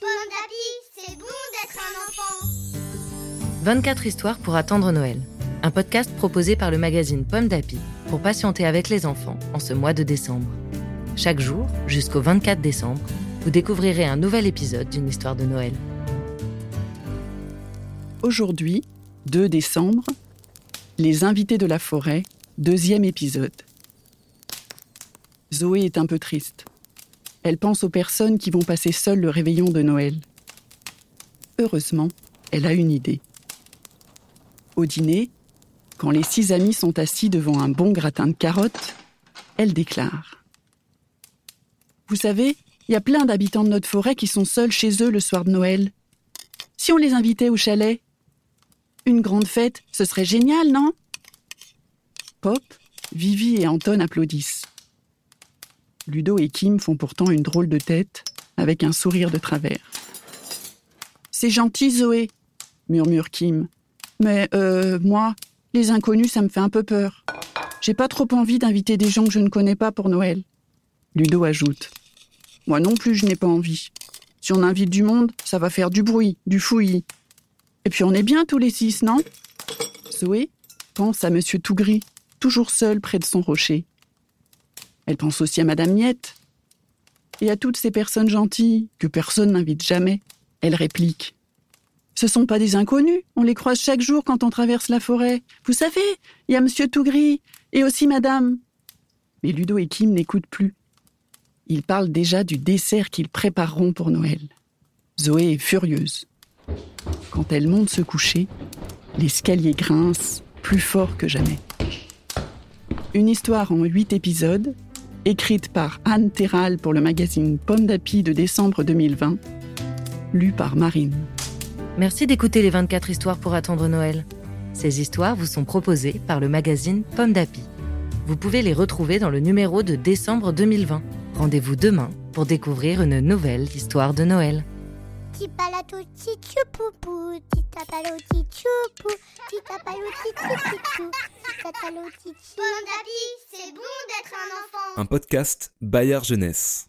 Bon d'appli, c'est bon d'être un enfant. 24 histoires pour attendre Noël. Un podcast proposé par le magazine Pomme d'Api pour patienter avec les enfants en ce mois de décembre. Chaque jour, jusqu'au 24 décembre, vous découvrirez un nouvel épisode d'une histoire de Noël. Aujourd'hui, 2 décembre, Les invités de la forêt, deuxième épisode. Zoé est un peu triste. Elle pense aux personnes qui vont passer seules le réveillon de Noël. Heureusement, elle a une idée. Au dîner, quand les six amis sont assis devant un bon gratin de carottes, elle déclare Vous savez, il y a plein d'habitants de notre forêt qui sont seuls chez eux le soir de Noël. Si on les invitait au chalet, une grande fête, ce serait génial, non? Pop, Vivi et Anton applaudissent. Ludo et Kim font pourtant une drôle de tête, avec un sourire de travers. C'est gentil, Zoé, murmure Kim. Mais, euh, moi, les inconnus, ça me fait un peu peur. J'ai pas trop envie d'inviter des gens que je ne connais pas pour Noël. Ludo ajoute. Moi non plus, je n'ai pas envie. Si on invite du monde, ça va faire du bruit, du fouillis. Et puis on est bien tous les six, non? Zoé pense à Monsieur Tougris, toujours seul près de son rocher. Elle pense aussi à Madame Miette et à toutes ces personnes gentilles que personne n'invite jamais. Elle réplique. Ce sont pas des inconnus, on les croise chaque jour quand on traverse la forêt. Vous savez, il y a Monsieur Tougris et aussi Madame. Mais Ludo et Kim n'écoutent plus. Ils parlent déjà du dessert qu'ils prépareront pour Noël. Zoé est furieuse. Quand elle monte se coucher, l'escalier grince plus fort que jamais. Une histoire en huit épisodes, écrite par Anne Terral pour le magazine Pomme d'Api de décembre 2020, lue par Marine. Merci d'écouter les 24 histoires pour attendre Noël. Ces histoires vous sont proposées par le magazine Pomme d'Api. Vous pouvez les retrouver dans le numéro de décembre 2020. Rendez-vous demain pour découvrir une nouvelle histoire de Noël. Tipalato tichupupu, titapalo tichupu, titapalo tichupu, titapalo tichupu. Bon d'appli, c'est bon d'être un enfant. Un podcast Bayard Jeunesse.